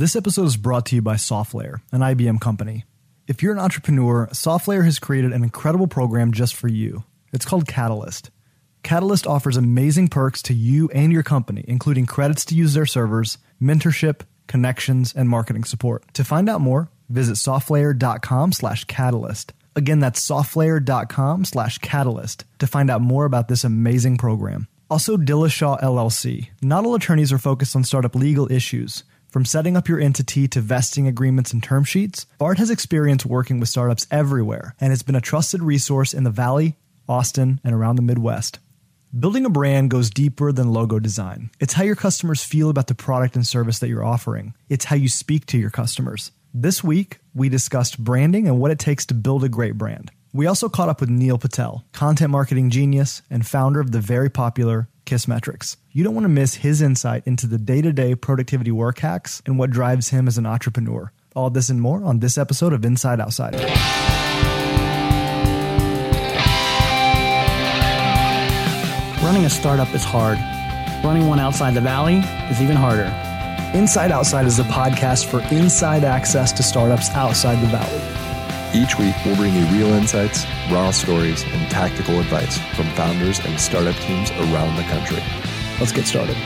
This episode is brought to you by SoftLayer, an IBM company. If you're an entrepreneur, SoftLayer has created an incredible program just for you. It's called Catalyst. Catalyst offers amazing perks to you and your company, including credits to use their servers, mentorship, connections, and marketing support. To find out more, visit softlayer.com slash catalyst. Again, that's softlayer.com slash catalyst to find out more about this amazing program. Also, Dillashaw LLC. Not all attorneys are focused on startup legal issues. From setting up your entity to vesting agreements and term sheets, Bart has experience working with startups everywhere and has been a trusted resource in the Valley, Austin, and around the Midwest. Building a brand goes deeper than logo design. It's how your customers feel about the product and service that you're offering. It's how you speak to your customers. This week, we discussed branding and what it takes to build a great brand. We also caught up with Neil Patel, content marketing genius and founder of the very popular Kissmetrics. You don't want to miss his insight into the day to day productivity work hacks and what drives him as an entrepreneur. All this and more on this episode of Inside Outside. Running a startup is hard. Running one outside the valley is even harder. Inside Outside is a podcast for inside access to startups outside the valley. Each week, we'll bring you real insights, raw stories, and tactical advice from founders and startup teams around the country. Let's get started.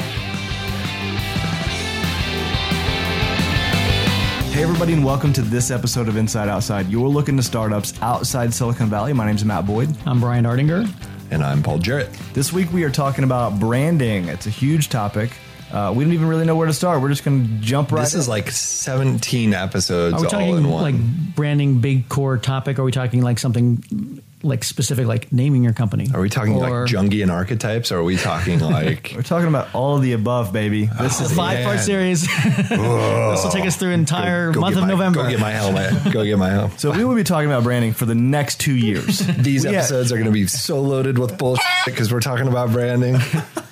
Hey, everybody, and welcome to this episode of Inside Outside. You're looking to startups outside Silicon Valley. My name is Matt Boyd. I'm Brian Ardinger. And I'm Paul Jarrett. This week, we are talking about branding. It's a huge topic. Uh, we don't even really know where to start. We're just going to jump right. This is in. like 17 episodes Are we all talking in one. like branding big core topic? Are we talking like something like specific, like naming your company? are we talking Or like Jungian archetypes or are we talking like We're talking about all of the above, baby. This is a five part man. series? this will take us through entire Go month get of my- November. Go get my helmet. Go get my helmet. so we will be talking about branding for the next two years. These We ha- episodes are going to be so loaded with bullshit because we're talking about branding.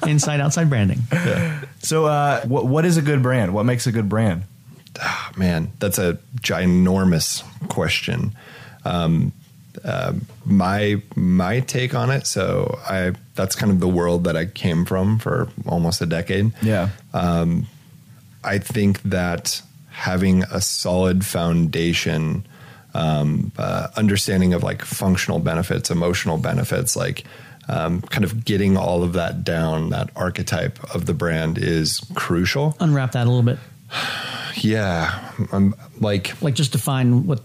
Inside outside branding. So, uh, what what is a good brand? What makes a good brand? Man, that's a ginormous question. Um, uh, my my take on it. So I that's kind of the world that I came from for almost a decade. Yeah. I think that having a solid foundation, um, uh, understanding of like functional benefits, emotional benefits, like um, kind of getting all of that down, that archetype of the brand is crucial. Unwrap that a little bit. Yeah, um, like Like just define what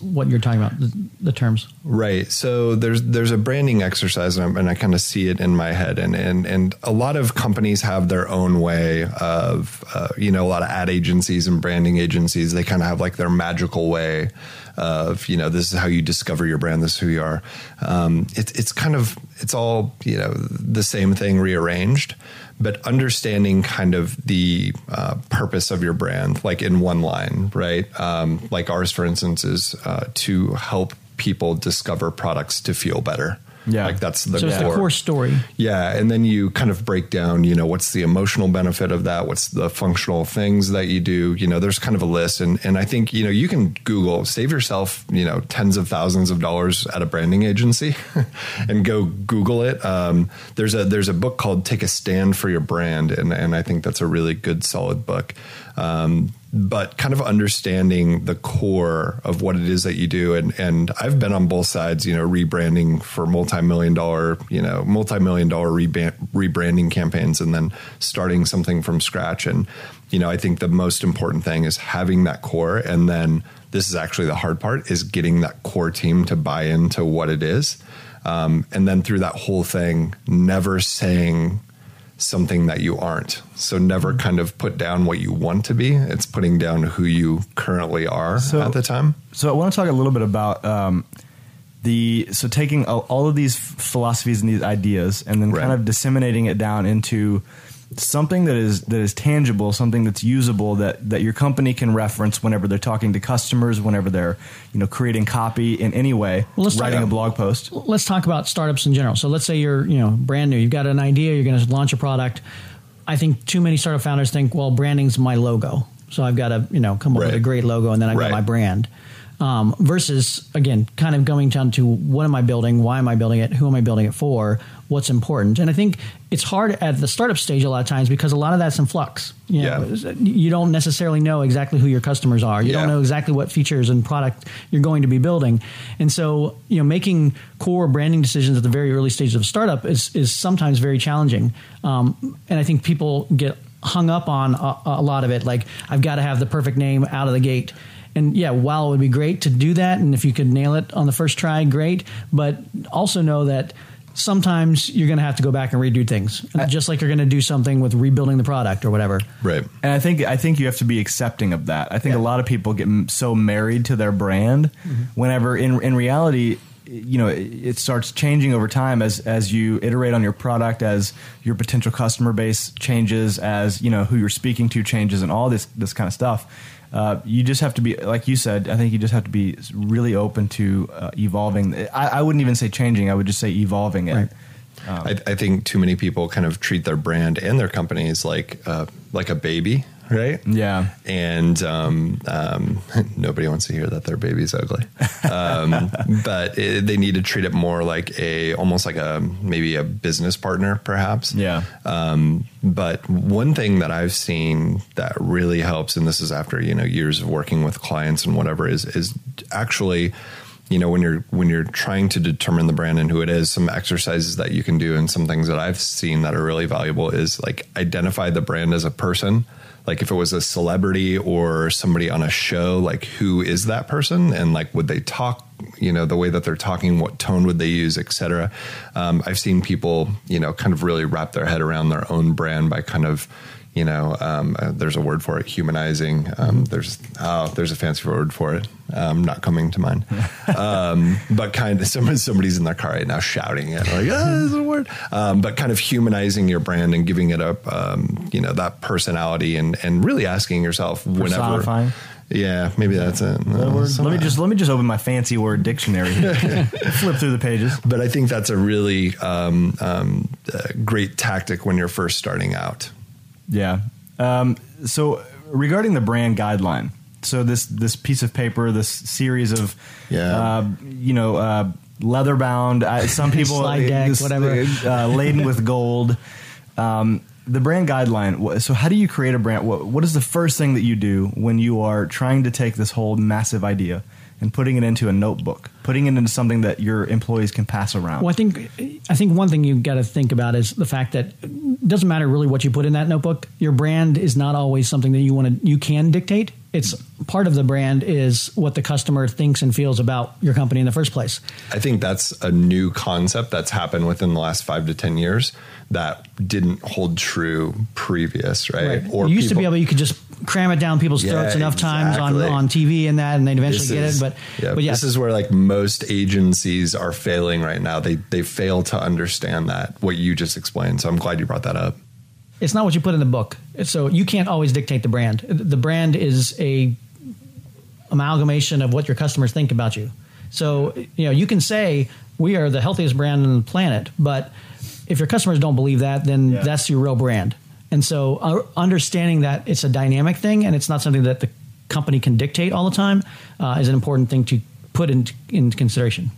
what you're talking about, the, the terms. Right. So there's there's a branding exercise, and, and I kind of see it in my head, and and and a lot of companies have their own way of, uh, you know, a lot of ad agencies and branding agencies. They kind of have like their magical way of, you know, this is how you discover your brand. This is who you are. Um, it's it's kind of it's all you know the same thing rearranged. But understanding kind of the uh, purpose of your brand, like in one line, right? Um, like ours, for instance, is uh, to help people discover products to feel better. Yeah. like that's the So it's the core. core story. Yeah, and then you kind of break down, you know, what's the emotional benefit of that? What's the functional things that you do? You know, there's kind of a list, and and I think you know you can Google, save yourself, you know, tens of thousands of dollars at a branding agency, and go Google it. Um, there's a there's a book called Take a Stand for Your Brand, and and I think that's a really good solid book. Um, but kind of understanding the core of what it is that you do. And and I've been on both sides you know rebranding for multi-million dollar you know multi-million dollar rebranding campaigns and then starting something from scratch. And you know I think the most important thing is having that core. And then this is actually the hard part is getting that core team to buy into what it is. Um, and then through that whole thing never saying something that you aren't. So never kind of put down what you want to be. It's putting down who you currently are So- at the time. So I want to talk a little bit about um, the so taking all, all of these philosophies and these ideas and then Right. kind of disseminating it down into something that is that is tangible, something that's usable that that your company can reference whenever they're talking to customers, whenever they're you know creating copy in any way, Well, writing a blog post. let's talk about startups in general. So let's say you're, you know, brand new. You've got an idea. You're going to launch a product. I think too many startup founders think, well, branding's my logo. So I've got to, you know, come up with a great logo and then I've Right. got my brand. Um, versus again, kind of going down to what am I building? Why am I building it? Who am I building it for? What's important. And I think it's hard at the startup stage a lot of times because a lot of that's in flux. You know, Yeah. you don't necessarily know exactly who your customers are. You Yeah. don't know exactly what features and product you're going to be building. And so, you know, making core branding decisions at the very early stages of a startup is is sometimes very challenging. Um, and I think people get hung up on a, a lot of it. Like, I've got to have the perfect name out of the gate. And yeah, while it would be great to do that, and if you could nail it on the first try, great. But also know that sometimes you're going to have to go back and redo things, just like you're going to do something with rebuilding the product or whatever. Right. And I think I think you have to be accepting of that. I think a lot of people get m- so married to their brand, mm-hmm. whenever in in reality, you know, it, it starts changing over time as as you iterate on your product, as your potential customer base changes, as you know who you're speaking to changes, and all this this kind of stuff. Uh, you just have to be, like you said. I think you just have to be really open to uh, evolving. I, I wouldn't even say changing. I would just say evolving it. Right. I, I think too many people kind of treat their brand and their companies like uh, like a baby, right? Yeah. And um, um, nobody wants to hear that their baby's ugly, um, but it, they need to treat it more like a almost like a maybe a business partner, perhaps. Yeah. Um, but one thing that I've seen that really helps, and this is after you know years of working with clients and whatever, is is actually, you know, when you're when you're trying to determine the brand and who it is, some exercises that you can do and some things that I've seen that are really valuable is like identify the brand as a person. Like if it was a celebrity or somebody on a show, like who is that person and like would they talk you know the way that they're talking what tone would they use etc. um, i've seen people you know kind of really wrap their head around their own brand by kind of you know um, uh, there's a word for it humanizing um, there's oh there's a fancy word for it um, not coming to mind um, but kind of somebody, somebody's in their car right now shouting it like ah, this is a word um, but kind of humanizing your brand and giving it a um, you know that personality and and really asking yourself whenever yeah maybe that's it word- let me just let me just open my fancy word dictionary. here. Flip through the pages. but I think that's a really um, um, uh, great tactic when you're first starting out. Yeah. Um, so regarding the brand guideline, so this this piece of paper, this series of, Yeah. uh, you know, uh, leather bound. Uh, some people Slide deck, this, whatever. uh, laden with gold. Um, the brand guideline. So how do you create a brand? What, what is the first thing that you do when you are trying to take this whole massive idea and putting it into a notebook, putting it into something that your employees can pass around? Well, I think I think one thing you've got to think about is the fact that it doesn't matter really what you put in that notebook. Your brand is not always something that you want to you can dictate. It's part of the brand is what the customer thinks and feels about your company in the first place. I think that's a new concept that's happened within the last five to ten years that didn't hold true previous, right? you used to be able you could just cram it down people's Yeah, throats enough times on, on TV and that, and they'd eventually This get is- it. But yeah, but yeah, this is where like most agencies are failing right now. They they fail to understand that what you just explained. So I'm glad you brought that up. it's not what you put in the book. So you can't always dictate the brand. The brand is a amalgamation of what your customers think about you. So you know you can say we are the healthiest brand on the planet, but if your customers don't believe that, then Yeah. that's your real brand. And so uh, understanding that it's a dynamic thing and it's not something that the company can dictate all the time uh, is an important thing to put into, into consideration.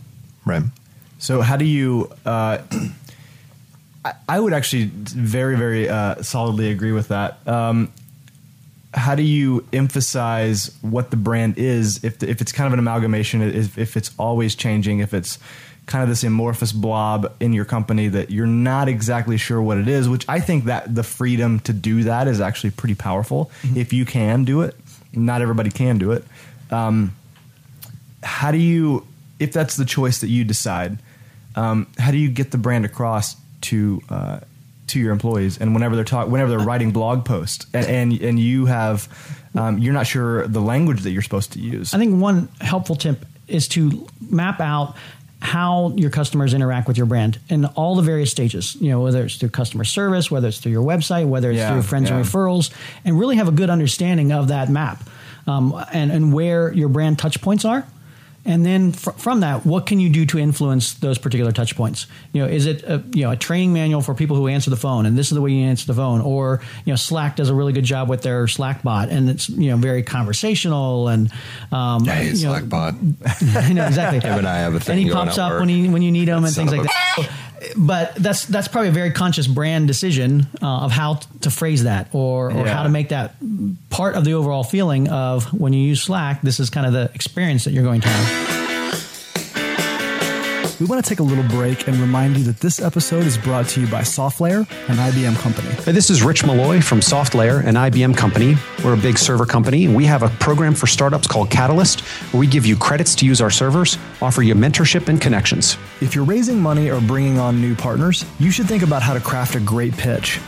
Right. So how do you? Uh, I, I would actually very very uh, solidly agree with that. Um, how do you emphasize what the brand is if the, if it's kind of an amalgamation, if, if it's always changing, if it's kind of this amorphous blob in your company that you're not exactly sure what it is, which I think that the freedom to do that is actually pretty powerful if you can do it. Not everybody can do it. Um, how do you if that's the choice that you decide um, how do you get the brand across to uh, to your employees and whenever they're talk whenever they're writing blog posts and and, and you have um, you're not sure the language that you're supposed to use I think one helpful tip is to map out how your customers interact with your brand in all the various stages. You know, whether it's through customer service, whether it's through your website, whether it's Yeah, through friends and referrals, and really have a good understanding of that map um, and and where your brand touch points are. And then fr- from that, what can you do to influence those particular touch points? You know, is it a, you know a training manual for people who answer the phone, and this is the way you answer the phone, or you know, Slack does a really good job with their Slack bot, and it's you know very conversational and um, Hey, you know, Slackbot. I know exactly. Him and I have a thing And he pops up work. when he when you need him and things like that. but that's that's probably a very conscious brand decision uh, of how t- to phrase that or or Yeah. how to make that part of the overall feeling of when you use Slack. This is kind of the experience that you're going to have. Want to take a little break and remind you that this episode is brought to you by SoftLayer, an IBM company. Hey, This is Rich Malloy from SoftLayer, an IBM company. We're a big server company. We have a program for startups called Catalyst, where we give you credits to use our servers, offer you mentorship and connections. If you're raising money or bringing on new partners, you should think about how to craft a great pitch.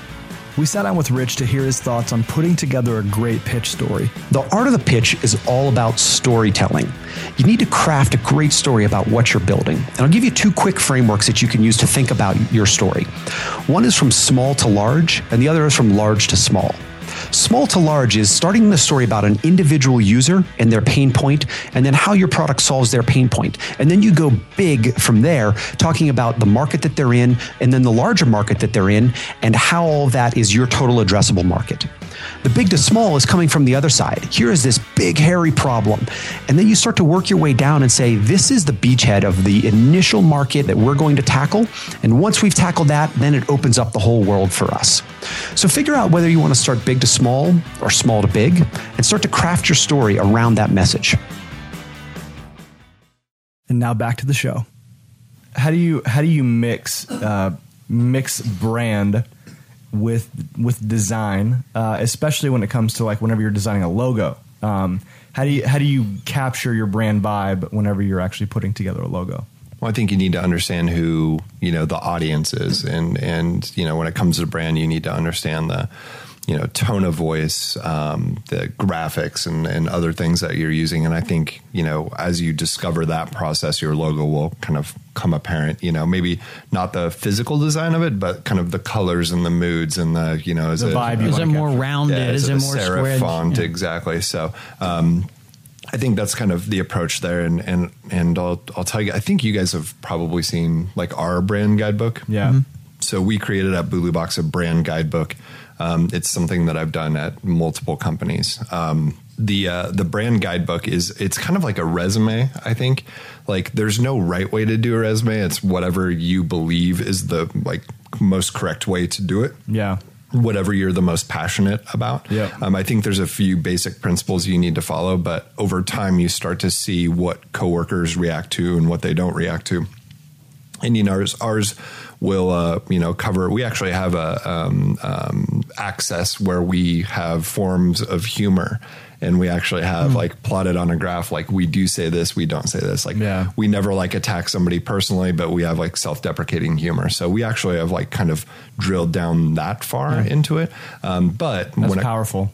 We sat down with Rich to hear his thoughts on putting together a great pitch story. The art of the pitch is all about storytelling. You need to craft a great story about what you're building. And I'll give you two quick frameworks that you can use to think about your story. One is from small to large, and the other is from large to small. Small to large is starting the story about an individual user and their pain point, and then how your product solves their pain point. And then you go big from there, talking about the market that they're in, and then the larger market that they're in, and how all that is your total addressable market. The big to small is coming from the other side. Here is this big, hairy problem. And then you start to work your way down and say, this is the beachhead of the initial market that we're going to tackle. And once we've tackled that, then it opens up the whole world for us. So figure out whether you want to start big to small or small to big and start to craft your story around that message. And now back to the show. How do you how do you mix uh, mix brand with with design, uh, especially when it comes to like whenever you're designing a logo? Um, how do you how do you capture your brand vibe whenever you're actually putting together a logo? Well, I think you need to understand who you know the audience is, and and you know when it comes to brand, you need to understand the you know tone of voice, um, the graphics, and and other things that you're using. And I think you know as you discover that process, your logo will kind of come apparent. You know, maybe not the physical design of it, but kind of the colors and the moods and the you know is The it, vibe Is it more rounded? yeah, is is it it more serif squared? font? Yeah. Exactly. So, um, I think that's kind of the approach there, and and and I'll I'll tell you, I think you guys have probably seen like our brand guidebook. Yeah. So we created at Bulu Box a brand guidebook. Um, it's something that I've done at multiple companies. Um, the uh, the brand guidebook is it's kind of like a resume. I think like there's no right way to do a resume. It's whatever you believe is the like most correct way to do it Yeah. Whatever you're the most passionate about. Yeah. Um, I think there's a few basic principles you need to follow, but over time you start to see what coworkers react to and what they don't react to. And you know, ours, ours will uh, you know cover. We actually have a um, um, access where we have forms of humor, and we actually have like plotted on a graph. Like we do say this, we don't say this. Like Yeah. we never like attack somebody personally, but we have like self-deprecating humor. So we actually have like kind of drilled down that far into it. Um, but That's when powerful.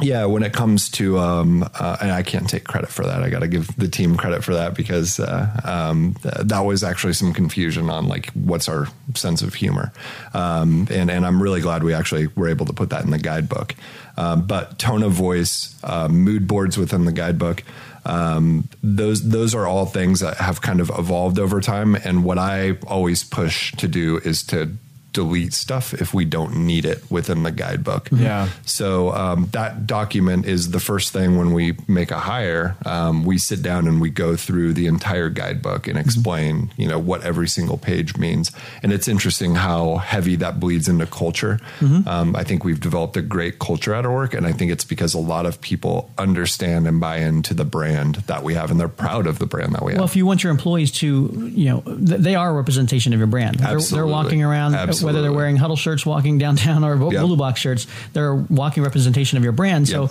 Yeah, when it comes to, um, uh, and I can't take credit for that. I got to give the team credit for that because uh, um, th- that was actually some confusion on like what's our sense of humor, um, and and I'm really glad we actually were able to put that in the guidebook. Um, but tone of voice, uh, mood boards within the guidebook. Um, those those are all things that have kind of evolved over time. And what I always push to do is to delete stuff if we don't need it within the guidebook. Yeah. So um, that document is the first thing when we make a hire. Um, we sit down and we go through the entire guidebook and explain, you know, what every single page means. And it's interesting how heavy that bleeds into culture. Um, I think we've developed a great culture at our work, and I think it's because a lot of people understand and buy into the brand that we have, and they're proud of the brand that we Well, have. Well, if you want your employees to, you know, th- they are a representation of your brand. They're, they're walking around, uh, whether they're wearing Hudl shirts walking downtown or Yep. Bulu Box shirts, they're a walking representation of your brand. So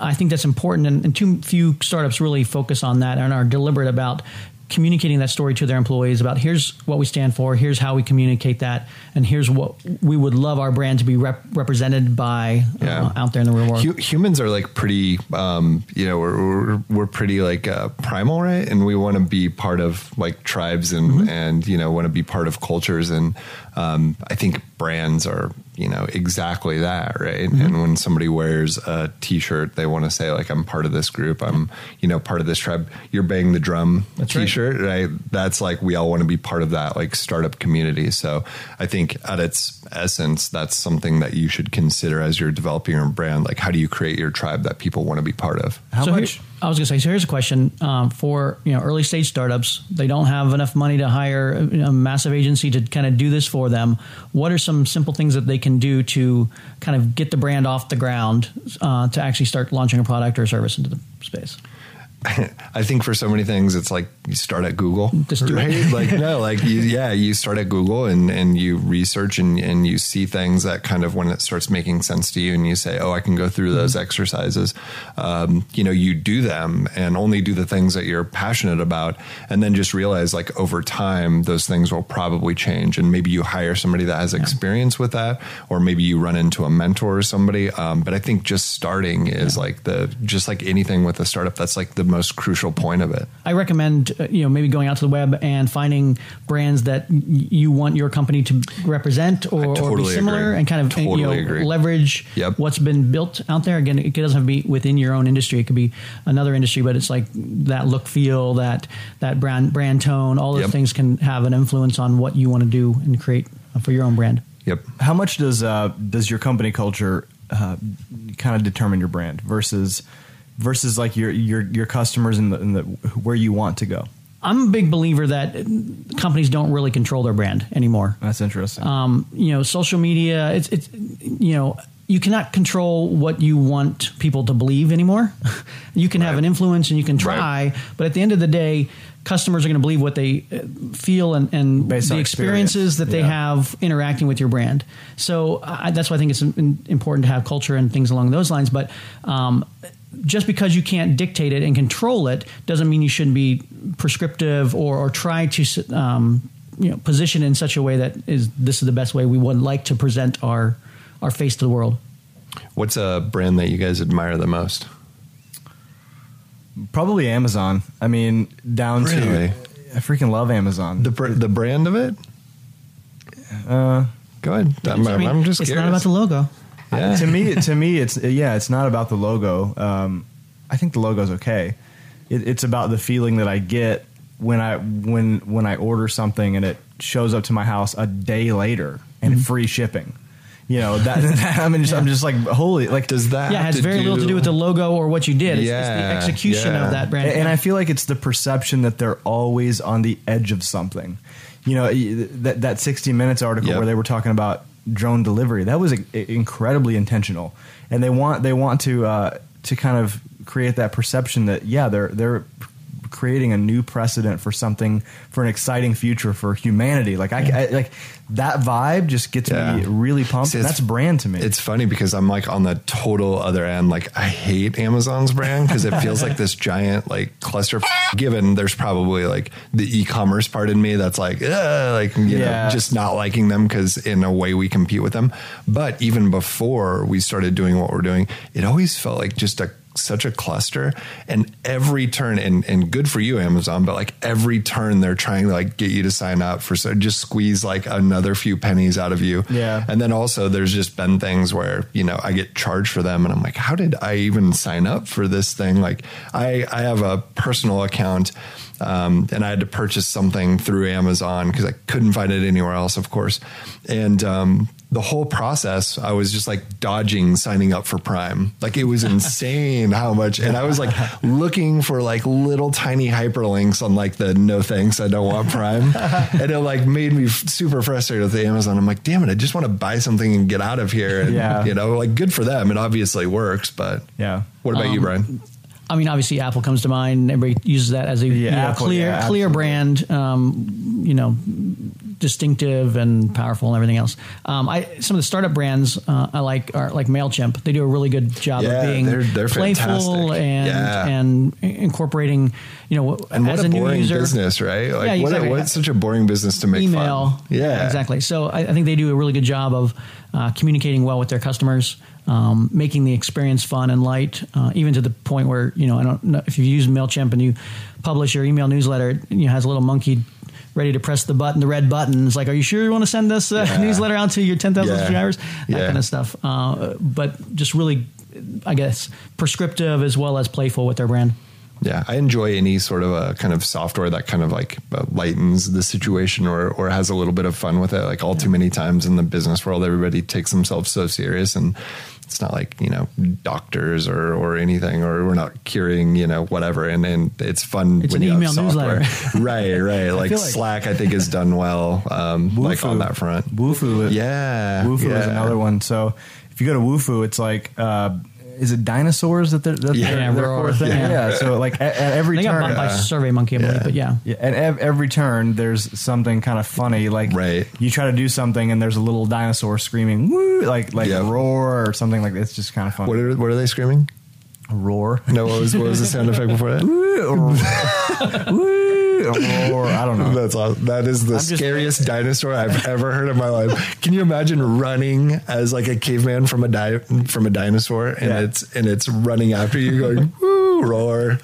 I think that's important. And, and too few startups really focus on that and are deliberate about communicating that story to their employees about here's what we stand for, here's how we communicate that, and here's what we would love our brand to be rep- represented by Yeah. uh, out there in the real world. Hu- humans are like pretty, um, you know, we're, we're, we're pretty like uh, primal, right? And we want to be part of like tribes and, and, you know, want to be part of cultures. And um, I think brands are you know exactly that right? Mm-hmm. And when somebody wears a t-shirt they want to say like i'm part of this group. I'm you know part of this tribe. You're banging the drum That's t-shirt right. that's like we all want to be part of that like startup community. So i think at its essence that's something that you should consider as you're developing your brand. Like how do you create your tribe that people want to be part of? How so here- much? I was going to say. So here's a question um, for you know early stage startups. They don't have enough money to hire a, massive agency to kind of do this for them. What are some simple things that they can do to kind of get the brand off the ground uh, to actually start launching a product or a service into the space? I think for so many things, it's like you start at Google, Just do it. right? like no, like you, yeah, you start at Google and and you research and and you see things that kind of when it starts making sense to you, and you say, oh, I can go through Mm-hmm. those exercises. Um, you know, you do them and only do the things that you're passionate about, and then just realize like over time those things will probably change, and maybe you hire somebody that has experience with that, or maybe you run into a mentor or somebody. Um, but I think just starting is like the just like anything with a startup, that's like the most crucial point of it. I recommend uh, you know maybe going out to the web and finding brands that y- you want your company to represent or, or be similar, agree. and kind of you know agree. leverage Yep. what's been built out there. Again, it doesn't have to be within your own industry; it could be another industry, but it's like that look, feel, that that brand brand tone. All those Yep. things can have an influence on what you want to do and create uh, for your own brand. Yep. How much does uh, does your company culture uh, kind of determine your brand versus versus like your your your customers and the, and the where you want to go? I'm a big believer that companies don't really control their brand anymore. That's interesting. um, you know, social media. It's it's you know you cannot control what you want people to believe anymore. you can have an influence and you can try, Right. but at the end of the day, customers are going to believe what they uh, feel and, and the experiences experience. that they Yeah. have interacting with your brand. So I, that's why I think it's important to have culture and things along those lines. But um, just because you can't dictate it and control it doesn't mean you shouldn't be prescriptive or, or try to um, you know position in such a way that is this is the best way we would like to present our our face to the world. What's a brand that you guys admire the most? Probably Amazon. I mean, down Really? to I freaking love Amazon. The br- the brand of it? Uh, Go ahead. I'm, I mean, I'm just it's curious. not about the logo. yeah. to me, to me, it's yeah, it's not about the logo. Um, I think the logo's okay. It, it's about the feeling that I get when I when when I order something and it shows up to my house a day later and free shipping. You know that, I mean, just, I'm just like holy like Does that Yeah, it has very little to do with the logo or what you did. It's, it's Yeah, the execution yeah. of that brand. And I feel like it's the perception that they're always on the edge of something. You know, that that 60 Minutes article Yep. where they were talking about drone delivery, that was i- incredibly intentional. And they want they want to uh, to kind of create that perception that yeah, they're they're creating a new precedent for something for an exciting future for humanity. Like I, I like that vibe just gets Yeah. me really pumped. See, that's brand to me. It's funny because I'm like on the total other end. Like I hate Amazon's brand because it feels like this giant like cluster. Given there's probably like the e-commerce part in me that's like, uh, like you Yeah. know, just not liking them because in a way we compete with them. But even before we started doing what we're doing, it always felt like just a such a cluster and every turn and, and good for you amazon but like every turn they're trying to like get you to sign up for so just squeeze like another few pennies out of you Yeah. and then also there's just been things where, you know, I get charged for them and I'm like, how did I even sign up for this thing? Like I, I have a personal account um, and I had to purchase something through Amazon because I couldn't find it anywhere else, of course. And um, the whole process, I was just like dodging signing up for Prime. Like it was insane how much. And I was like looking for like little tiny hyperlinks on like the no thanks, I don't want Prime. and it like made me f- super frustrated with Amazon. I'm like, damn it, I just want to buy something and get out of here. And, Yeah. you know, like good for them. It obviously works, but yeah. what about you, Um, Brian? I mean, obviously, Apple comes to mind. Everybody uses that as a you know, Apple, clear, yeah, clear brand. Um, you know, distinctive and powerful and everything else. Um, I some of the startup brands uh, I like are like Mailchimp. They do a really good job Yeah, of being they're- they're playful fantastic. and Yeah. and incorporating. You know, And what as a, a, new boring user, business, right? Like, Yeah, what exactly. what's such a boring business to make email. fun? Yeah, exactly. So I, I think they do a really good job of uh, communicating well with their customers, um, making the experience fun and light, uh, even to the point where you know I don't know if you use Mailchimp and you publish your email newsletter, it you know, has a little monkey ready to press the button, the red button. It's like, are you sure you want to send this uh, Yeah. newsletter out to your 10,000 Yeah. subscribers? That Yeah. kind of stuff. Uh, but just really, I guess, prescriptive as well as playful with their brand. Yeah, I enjoy any sort of a kind of software that kind of like uh, lightens the situation or or has a little bit of fun with it. Like all too many times in the business world, everybody takes themselves so serious, and it's not like you know doctors or or anything, or we're not curing you know whatever. And and it's fun. It's when an you have email software. newsletter. right? Right. Like, feel like- Slack, I think has done well, um, like Wufoo. on that front. Wufoo. Yeah, Wufoo is another one. So if you go to Wufoo, it's like, uh, is it dinosaurs that they're, that Yeah. they're, Yeah, their roar. core thing? Yeah. Yeah. So like at, at every They got turn, bought by Survey Monkey, I believe, Yeah. but yeah. yeah, at ev- every turn, there's something kind of funny. Like Right. you try to do something, and there's a little dinosaur screaming, "Woo!" Like like Yep. roar or something like that. It's just kind of fun. What are what are they screaming? roar? No, what was what was the sound effect before that? Woo! or- Woo! or roar. I don't know. That's awesome. That is the just- scariest dinosaur I've ever heard in my life. Can you imagine running as like a caveman from a di- from a dinosaur and Yeah. it's and it's running after you going woo roar.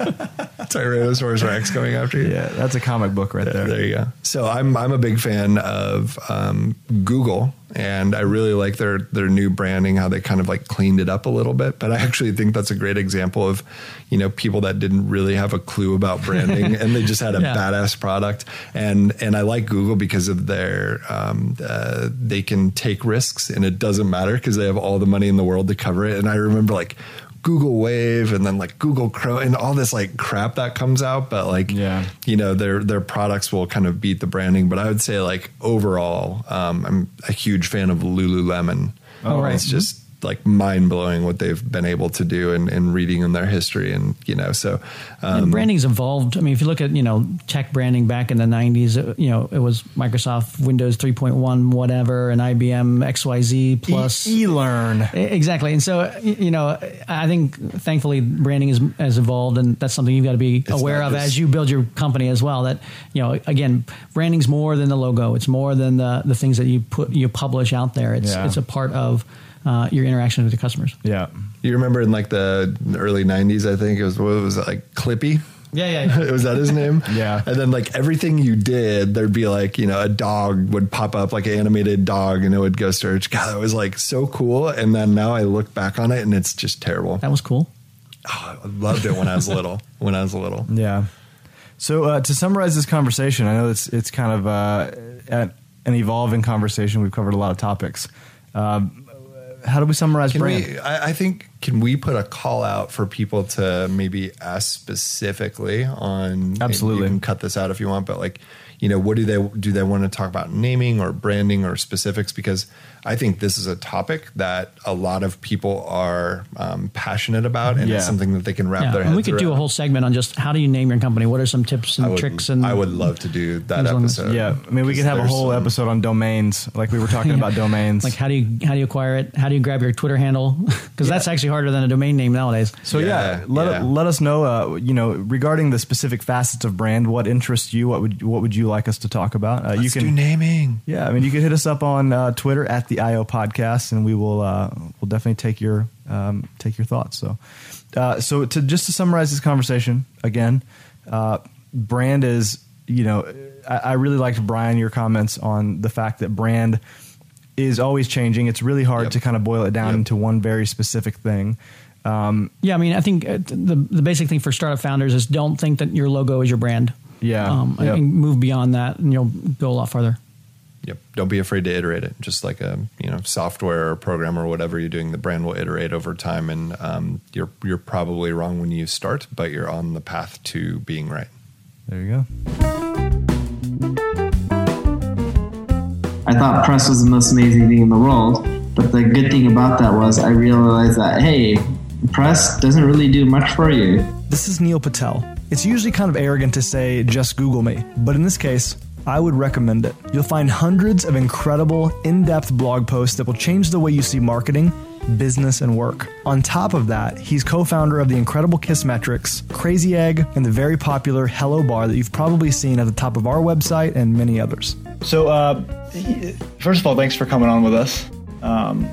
Tyrannosaurus Rex coming after you. Yeah, that's a comic book right there. There you go. So I'm I'm a big fan of um, Google, and I really like their their new branding, how they kind of like cleaned it up a little bit. But I actually think that's a great example of, you know, people that didn't really have a clue about branding, and they just had a Yeah. badass product. And and I like Google because of their um, uh, they can take risks, and it doesn't matter because they have all the money in the world to cover it. And I remember like. Google Wave and then like Google Chrome and all this like crap that comes out, but like Yeah. you know their their products will kind of beat the branding but i would say like overall um, i'm a huge fan of lululemon Oh, right. it's just like mind-blowing what they've been able to do and, and reading in their history and you know so um, and branding's evolved. I mean, if you look at you know tech branding back in the '90s, uh, you know it was Microsoft Windows 3.1, whatever, and IBM XYZ plus. E learn. Exactly, and so you know, I think thankfully branding is, has evolved, and that's something you've got to be aware of just- as you build your company as well. That you know, again, branding's more than the logo; it's more than the the things that you put you publish out there. It's Yeah. it's a part of uh, your interaction with your customers. Yeah. you remember in like the early 90s i think it was what was it like clippy Yeah, yeah. was that his name? Yeah. And then like everything you did, there'd be like, you know, a dog would pop up like an animated dog and it would go search. God, that was like so cool. And then now I look back on it and it's just terrible. that was cool. Oh, I loved it when I was little. When I was little. Yeah. So uh, to summarize this conversation, I know it's it's kind of uh, an evolving conversation. We've covered a lot of topics. Um, how do we summarize Can brand? we? I, I think can we put a call out for people to maybe ask specifically on? Absolutely. you can cut this out if you want, but like, you know, what do they do? They want to talk about naming or branding or specifics because I think this is a topic that a lot of people are um, passionate about, and Yeah. it's something that they can wrap Yeah, their heads and we could do a whole segment on just how do you name your company? What are some tips and would, tricks? And I would love to do that things along this- episode. yeah, I mean, we could have a whole some- episode on domains, like we were talking about domains. like how do you how do you acquire it? How do you grab your Twitter handle? Because that's actually harder than a domain name nowadays. So yeah, Yeah, let yeah. let us know. Uh, you know, regarding the specific facets of brand, what interests you? What would what would you like us to talk about? Uh, you Let's can do naming. Yeah, I mean, you can hit us up on uh, Twitter at the IO Podcast, and we will uh, we'll definitely take your um, take your thoughts. So, uh, so to just to summarize this conversation again, uh, brand is you know I, I really liked Brian your comments on the fact that brand is always changing. It's really hard Yep. to kind of boil it down Yep. into one very specific thing. Um, Yeah, I mean, I think uh, the the basic thing for startup founders is don't think that your logo is your brand. Yeah, um, I yep. think move beyond that, and you'll go a lot farther. Yep. Don't be afraid to iterate it. Just like a you know software or program or whatever you're doing, the brand will iterate over time, and um, you're you're probably wrong when you start, but you're on the path to being right. there you go. I thought press was the most amazing thing in the world. But the good thing about that was I realized that, hey, press doesn't really do much for you. This is Neil Patel. It's usually kind of arrogant to say, just Google me, but in this case, I would recommend it. You'll find hundreds of incredible, in depth blog posts that will change the way you see marketing, business, and work. On top of that, he's co founder of the incredible Kissmetrics, Crazy Egg, and the very popular Hello Bar that you've probably seen at the top of our website and many others. So, uh, first of all, thanks for coming on with us. Um,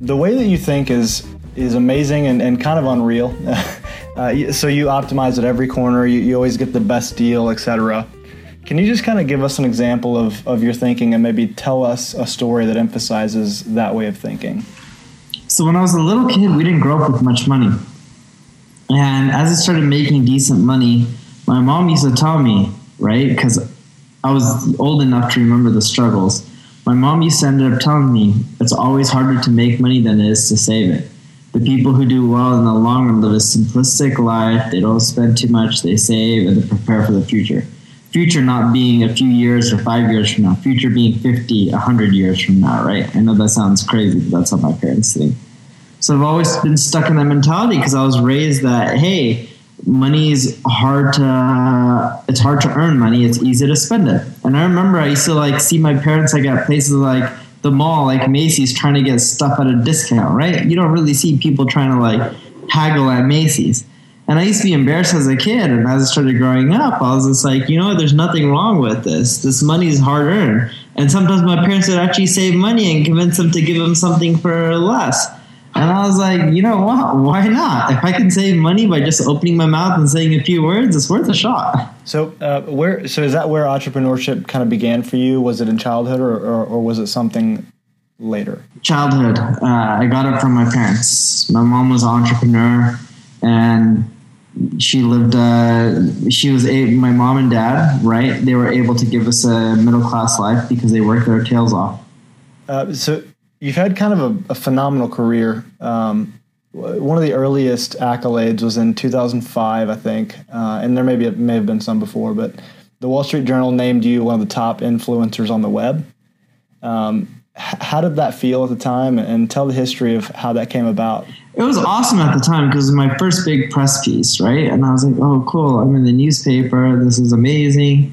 the way that you think is is amazing and, and kind of unreal. uh, so you optimize at every corner. You, you always get the best deal, etc. Can you just kind of give us an example of, of your thinking and maybe tell us a story that emphasizes that way of thinking? So when I was a little kid, we didn't grow up with much money. And as I started making decent money, my mom used to tell me, right? Because I was old enough to remember the struggles. My mom used to end up telling me it's always harder to make money than it is to save it. The people who do well in the long run live a simplistic life. They don't spend too much, they save, and they prepare for the future. Future not being a few years or five years from now, future being 50, 100 years from now, right? I know that sounds crazy, but that's how my parents think. So I've always been stuck in that mentality because I was raised that, hey, money is hard to it's hard to earn money it's easy to spend it and i remember i used to like see my parents like at places like the mall like macy's trying to get stuff at a discount right? You don't really see people trying to like haggle at macy's. And i used to be embarrassed as a kid and as i started growing up i was just like you know there's nothing wrong with this. This money is hard earned. And sometimes my parents would actually save money and convince them to give them something for less and I was like, you know what? Why not? If I can save money by just opening my mouth and saying a few words, it's worth a shot. So, uh, where? So, is that where entrepreneurship kind of began for you? Was it in childhood, or, or, or was it something later? Childhood. Uh, I got it from my parents. My mom was an entrepreneur, and she lived. Uh, she was a, my mom and dad. Right? They were able to give us a middle class life because they worked their tails off. Uh, so you've had kind of a, a phenomenal career. Um, one of the earliest accolades was in 2005, I think, uh, and there may be may have been some before, but the Wall Street Journal named you one of the top influencers on the web. Um, how did that feel at the time, and tell the history of how that came about? It was awesome at the time because it was my first big press piece, right? And I was like, "Oh, cool! I'm in the newspaper. This is amazing."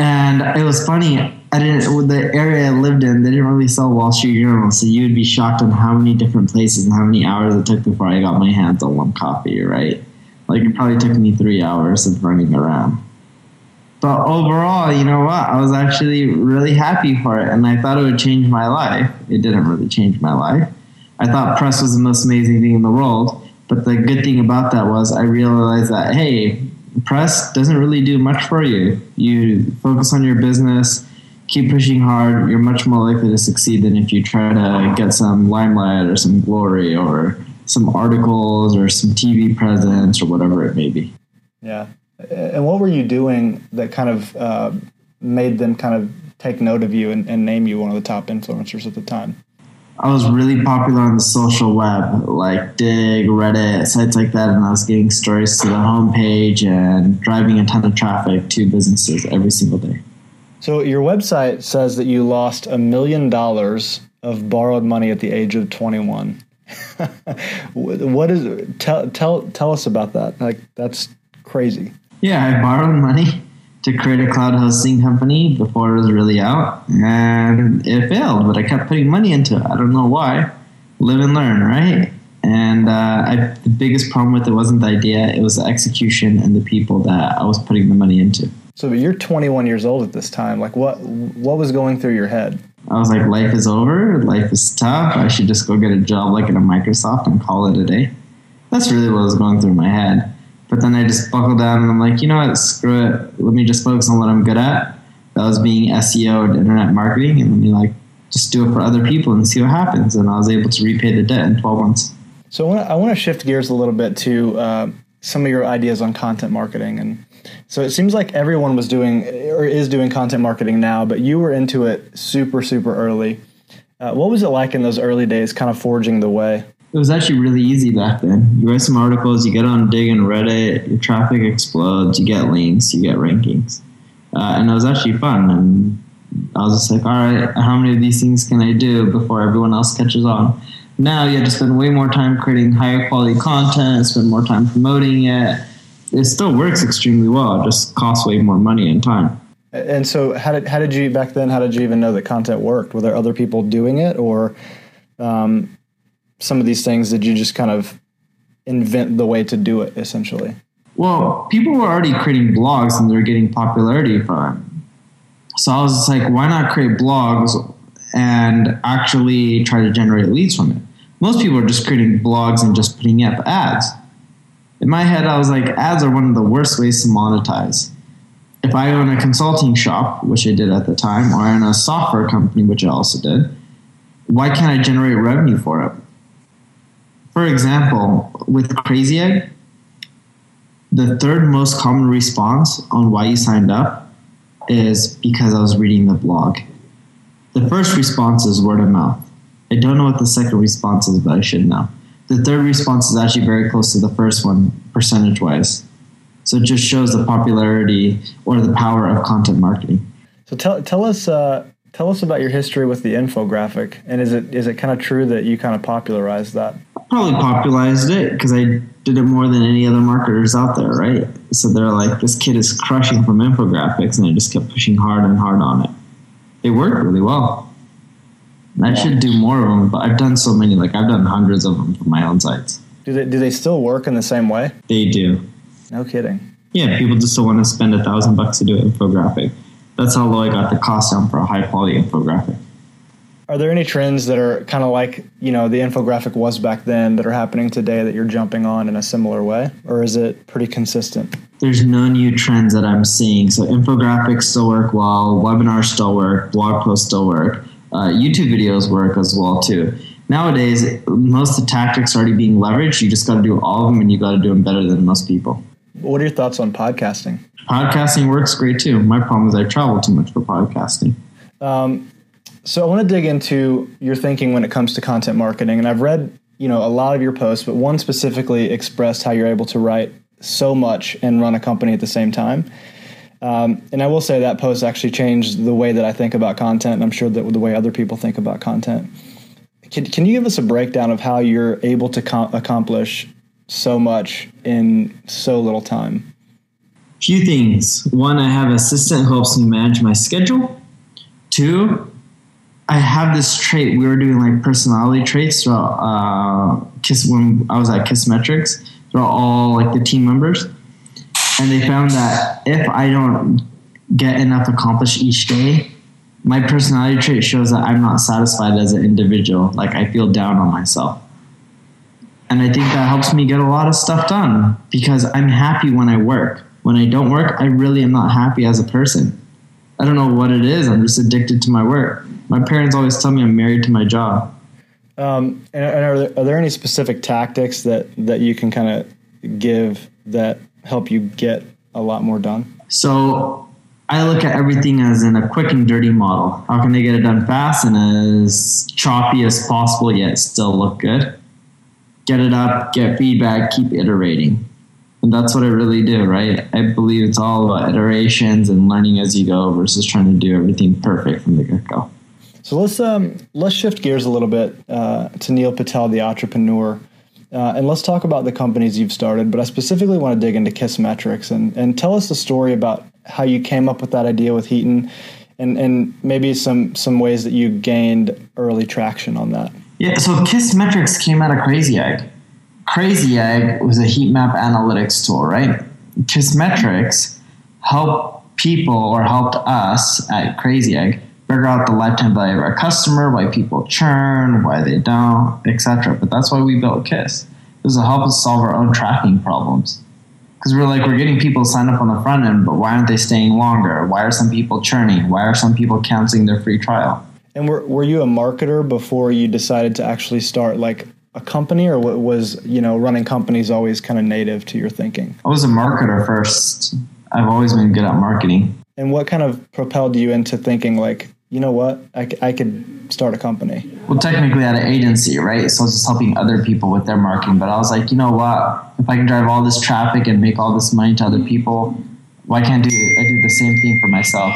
And it was funny. I didn't the area I lived in, they didn't really sell Wall Street Journal, so you would be shocked on how many different places and how many hours it took before I got my hands on one copy, right? Like it probably took me three hours of running around. But overall, you know what? I was actually really happy for it, and I thought it would change my life. It didn't really change my life. I thought press was the most amazing thing in the world, but the good thing about that was I realized that hey, press doesn't really do much for you. You focus on your business keep pushing hard, you're much more likely to succeed than if you try to get some limelight or some glory or some articles or some TV presence or whatever it may be. Yeah. And what were you doing that kind of uh, made them kind of take note of you and, and name you one of the top influencers at the time? I was really popular on the social web, like Digg, Reddit, sites like that, and I was getting stories to the homepage and driving a ton of traffic to businesses every single day. So your website says that you lost a million dollars of borrowed money at the age of 21. what is tell tell tell us about that? Like that's crazy. Yeah, I borrowed money to create a cloud hosting company before it was really out, and it failed. But I kept putting money into it. I don't know why. Live and learn, right? And uh, I, the biggest problem with it wasn't the idea; it was the execution and the people that I was putting the money into. So you're 21 years old at this time. Like what what was going through your head? I was like, life is over. Life is tough. I should just go get a job like at a Microsoft and call it a day. That's really what was going through my head. But then I just buckled down and I'm like, you know what? Screw it. Let me just focus on what I'm good at. That was being SEO and internet marketing, and let me like just do it for other people and see what happens. And I was able to repay the debt in 12 months. So I want to, shift gears a little bit to uh, some of your ideas on content marketing and so it seems like everyone was doing or is doing content marketing now, but you were into it super, super early. Uh, what was it like in those early days, kind of forging the way? It was actually really easy back then. You write some articles, you get on Digg and Reddit, your traffic explodes, you get links, you get rankings. Uh, and it was actually fun. And I was just like, all right, how many of these things can I do before everyone else catches on? Now you have to spend way more time creating higher quality content, spend more time promoting it it still works extremely well. It just costs way more money and time. And so, how did how did you back then? How did you even know that content worked? Were there other people doing it, or um, some of these things? Did you just kind of invent the way to do it, essentially? Well, people were already creating blogs, and they're getting popularity from. So I was just like, why not create blogs and actually try to generate leads from it? Most people are just creating blogs and just putting up ads in my head, I was like, ads are one of the worst ways to monetize. if I own a consulting shop, which I did at the time, or I own a software company, which I also did, why can't I generate revenue for it? For example, with Crazy Egg, the third most common response on why you signed up is because I was reading the blog. The first response is word of mouth. I don't know what the second response is, but I should know. The third response is actually very close to the first one, percentage wise. So it just shows the popularity or the power of content marketing. So tell tell us uh, tell us about your history with the infographic, and is it is it kind of true that you kind of popularized that? Probably popularized it because I did it more than any other marketers out there, right? So they're like, this kid is crushing from infographics, and I just kept pushing hard and hard on it. It worked really well. I should do more of them, but I've done so many. Like I've done hundreds of them for my own sites. Do they do they still work in the same way? They do. No kidding. Yeah, people just don't want to spend a thousand bucks to do an infographic. That's how low I got the cost down for a high quality infographic. Are there any trends that are kind of like you know the infographic was back then that are happening today that you're jumping on in a similar way, or is it pretty consistent? There's no new trends that I'm seeing. So infographics still work well, webinars still work, blog posts still work, uh, YouTube videos work as well too. Nowadays, most of the tactics are already being leveraged. You just got to do all of them, and you got to do them better than most people. What are your thoughts on podcasting? Podcasting works great too. My problem is I travel too much for podcasting. Um, so I want to dig into your thinking when it comes to content marketing, and I've read you know a lot of your posts, but one specifically expressed how you're able to write so much and run a company at the same time. Um, and I will say that post actually changed the way that I think about content, and I'm sure that the way other people think about content. Can, can you give us a breakdown of how you're able to com- accomplish so much in so little time? Few things. One, I have an assistant who helps me manage my schedule. Two, I have this trait. We were doing like personality traits throughout uh, Kiss when I was at Kissmetrics throughout all like the team members, and they found that if I don't get enough accomplished each day, my personality trait shows that I'm not satisfied as an individual. Like I feel down on myself. And I think that helps me get a lot of stuff done because I'm happy when I work. When I don't work, I really am not happy as a person. I don't know what it is. I'm just addicted to my work. My parents always tell me I'm married to my job. Um, and, are, there, are there any specific tactics that, that you can kind of give that help you get a lot more done? So I look at everything as in a quick and dirty model. How can they get it done fast and as choppy as possible, yet still look good? Get it up, get feedback, keep iterating. And that's what I really do, right? I believe it's all about iterations and learning as you go versus trying to do everything perfect from the get go. So let's um, let's shift gears a little bit uh, to Neil Patel, the entrepreneur, uh, and let's talk about the companies you've started. But I specifically want to dig into Kissmetrics and and tell us the story about how you came up with that idea with Hiten, and and maybe some some ways that you gained early traction on that. Yeah, so Kissmetrics came out of Crazy Egg. Crazy Egg was a heat map analytics tool, right? Kissmetrics helped people or helped us at Crazy Egg figure out the lifetime value of our customer, why people churn, why they don't, etc. But that's why we built Kiss. It was to help us solve our own tracking problems. Because we're like, we're getting people signed up on the front end, but why aren't they staying longer? Why are some people churning? Why are some people canceling their free trial? And were, were you a marketer before you decided to actually start like a company or what was, you know, running companies always kind of native to your thinking? I was a marketer first. I've always been good at marketing. And what kind of propelled you into thinking like, you know what, I, I could start a company? Well, technically at an agency, right? So I was just helping other people with their marketing. But I was like, you know what? If I can drive all this traffic and make all this money to other people, why can't I do I do the same thing for myself?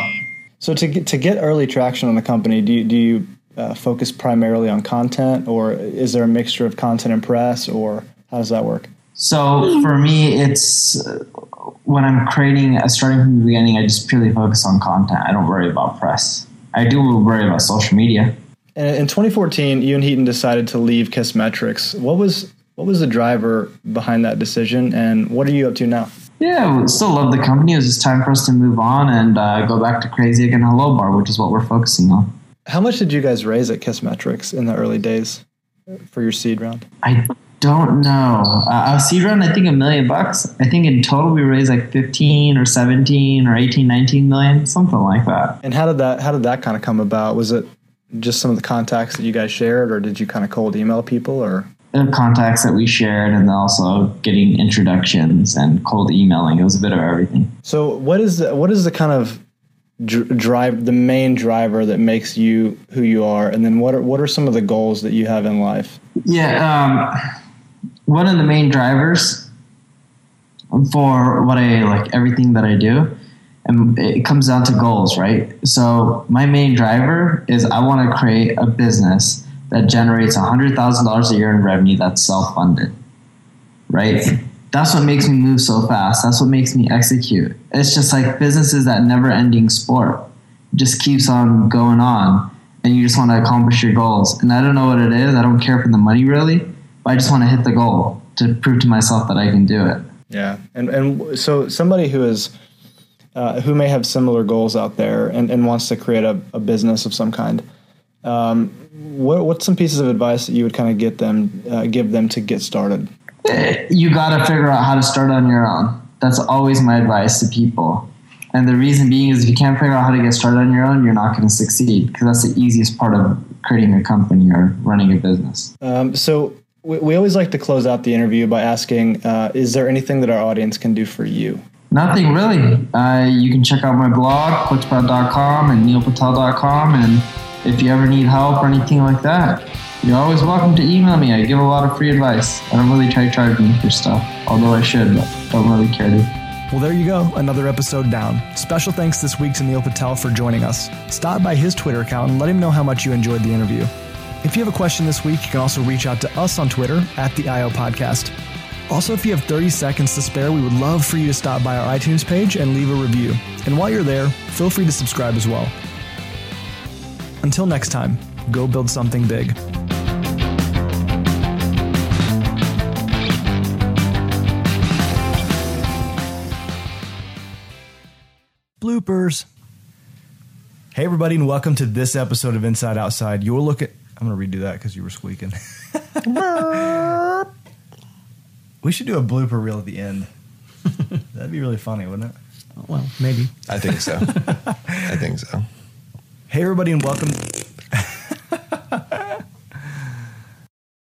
So to get, to get early traction on the company, do you, do you uh, focus primarily on content, or is there a mixture of content and press, or how does that work? So for me, it's uh, when I'm creating, uh, starting from the beginning, I just purely focus on content. I don't worry about press. I do worry about social media. In 2014, you and Hiten decided to leave Kissmetrics. What was what was the driver behind that decision, and what are you up to now? Yeah, we still love the company. It was just time for us to move on and uh, go back to Crazy Egg and Hello Bar, which is what we're focusing on. How much did you guys raise at Kissmetrics in the early days for your seed round? I don't know. Uh, our seed round, I think a million bucks. I think in total we raised like 15 or 17 or 18, 19 million, something like that. And how did that how did that kind of come about? Was it just some of the contacts that you guys shared, or did you kind of cold email people, or The contacts that we shared, and then also getting introductions and cold emailing. It was a bit of everything. so? What is the, what is the kind of dr- drive the main driver that makes you who you are, and then what are what are some of the goals that you have in life? Yeah, um, one of the main drivers for what I like, everything that I do, and it comes down to goals, right? So my main driver is I want to create a business that generates hundred thousand dollars a year in revenue that's self-funded, right? That's what makes me move so fast. That's what makes me execute. It's just like business is that never-ending sport. It just keeps on going on and you just want to accomplish your goals. And I don't know what it is. I don't care for the money really, but I just want to hit the goal to prove to myself that I can do it. Yeah, and and so somebody who is uh, who may have similar goals out there and, and wants to create a, a business of some kind. Um, what what's some pieces of advice that you would kind of get them uh, give them to get started? You got to figure out how to start on your own. That's always my advice to people. And the reason being is if you can't figure out how to get started on your own, you're not going to succeed because that's the easiest part of creating a company or running a business. Um, so we, we always like to close out the interview by asking, uh, is there anything that our audience can do for you? Nothing really. Uh, you can check out my blog, quicksprout.com and neilpatel.com. And if you ever need help or anything like that, you're always welcome to email me. I give a lot of free advice. I don't really try charging for stuff, although I should, but don't really care to. Well, there you go, another episode down. Special thanks this week to Neil Patel for joining us. Stop by his Twitter account and let him know how much you enjoyed the interview. If you have a question this week, you can also reach out to us on Twitter at the IO Podcast. Also, if you have 30 seconds to spare, we would love for you to stop by our iTunes page and leave a review. And while you're there, feel free to subscribe as well. Until next time, go build something big. Bloopers. Hey, everybody, and welcome to this episode of Inside Outside. Your look at. I'm going to redo that because you were squeaking. we should do a blooper reel at the end. That'd be really funny, wouldn't it? Well, maybe. I think so. I think so. Hey, everybody, and welcome.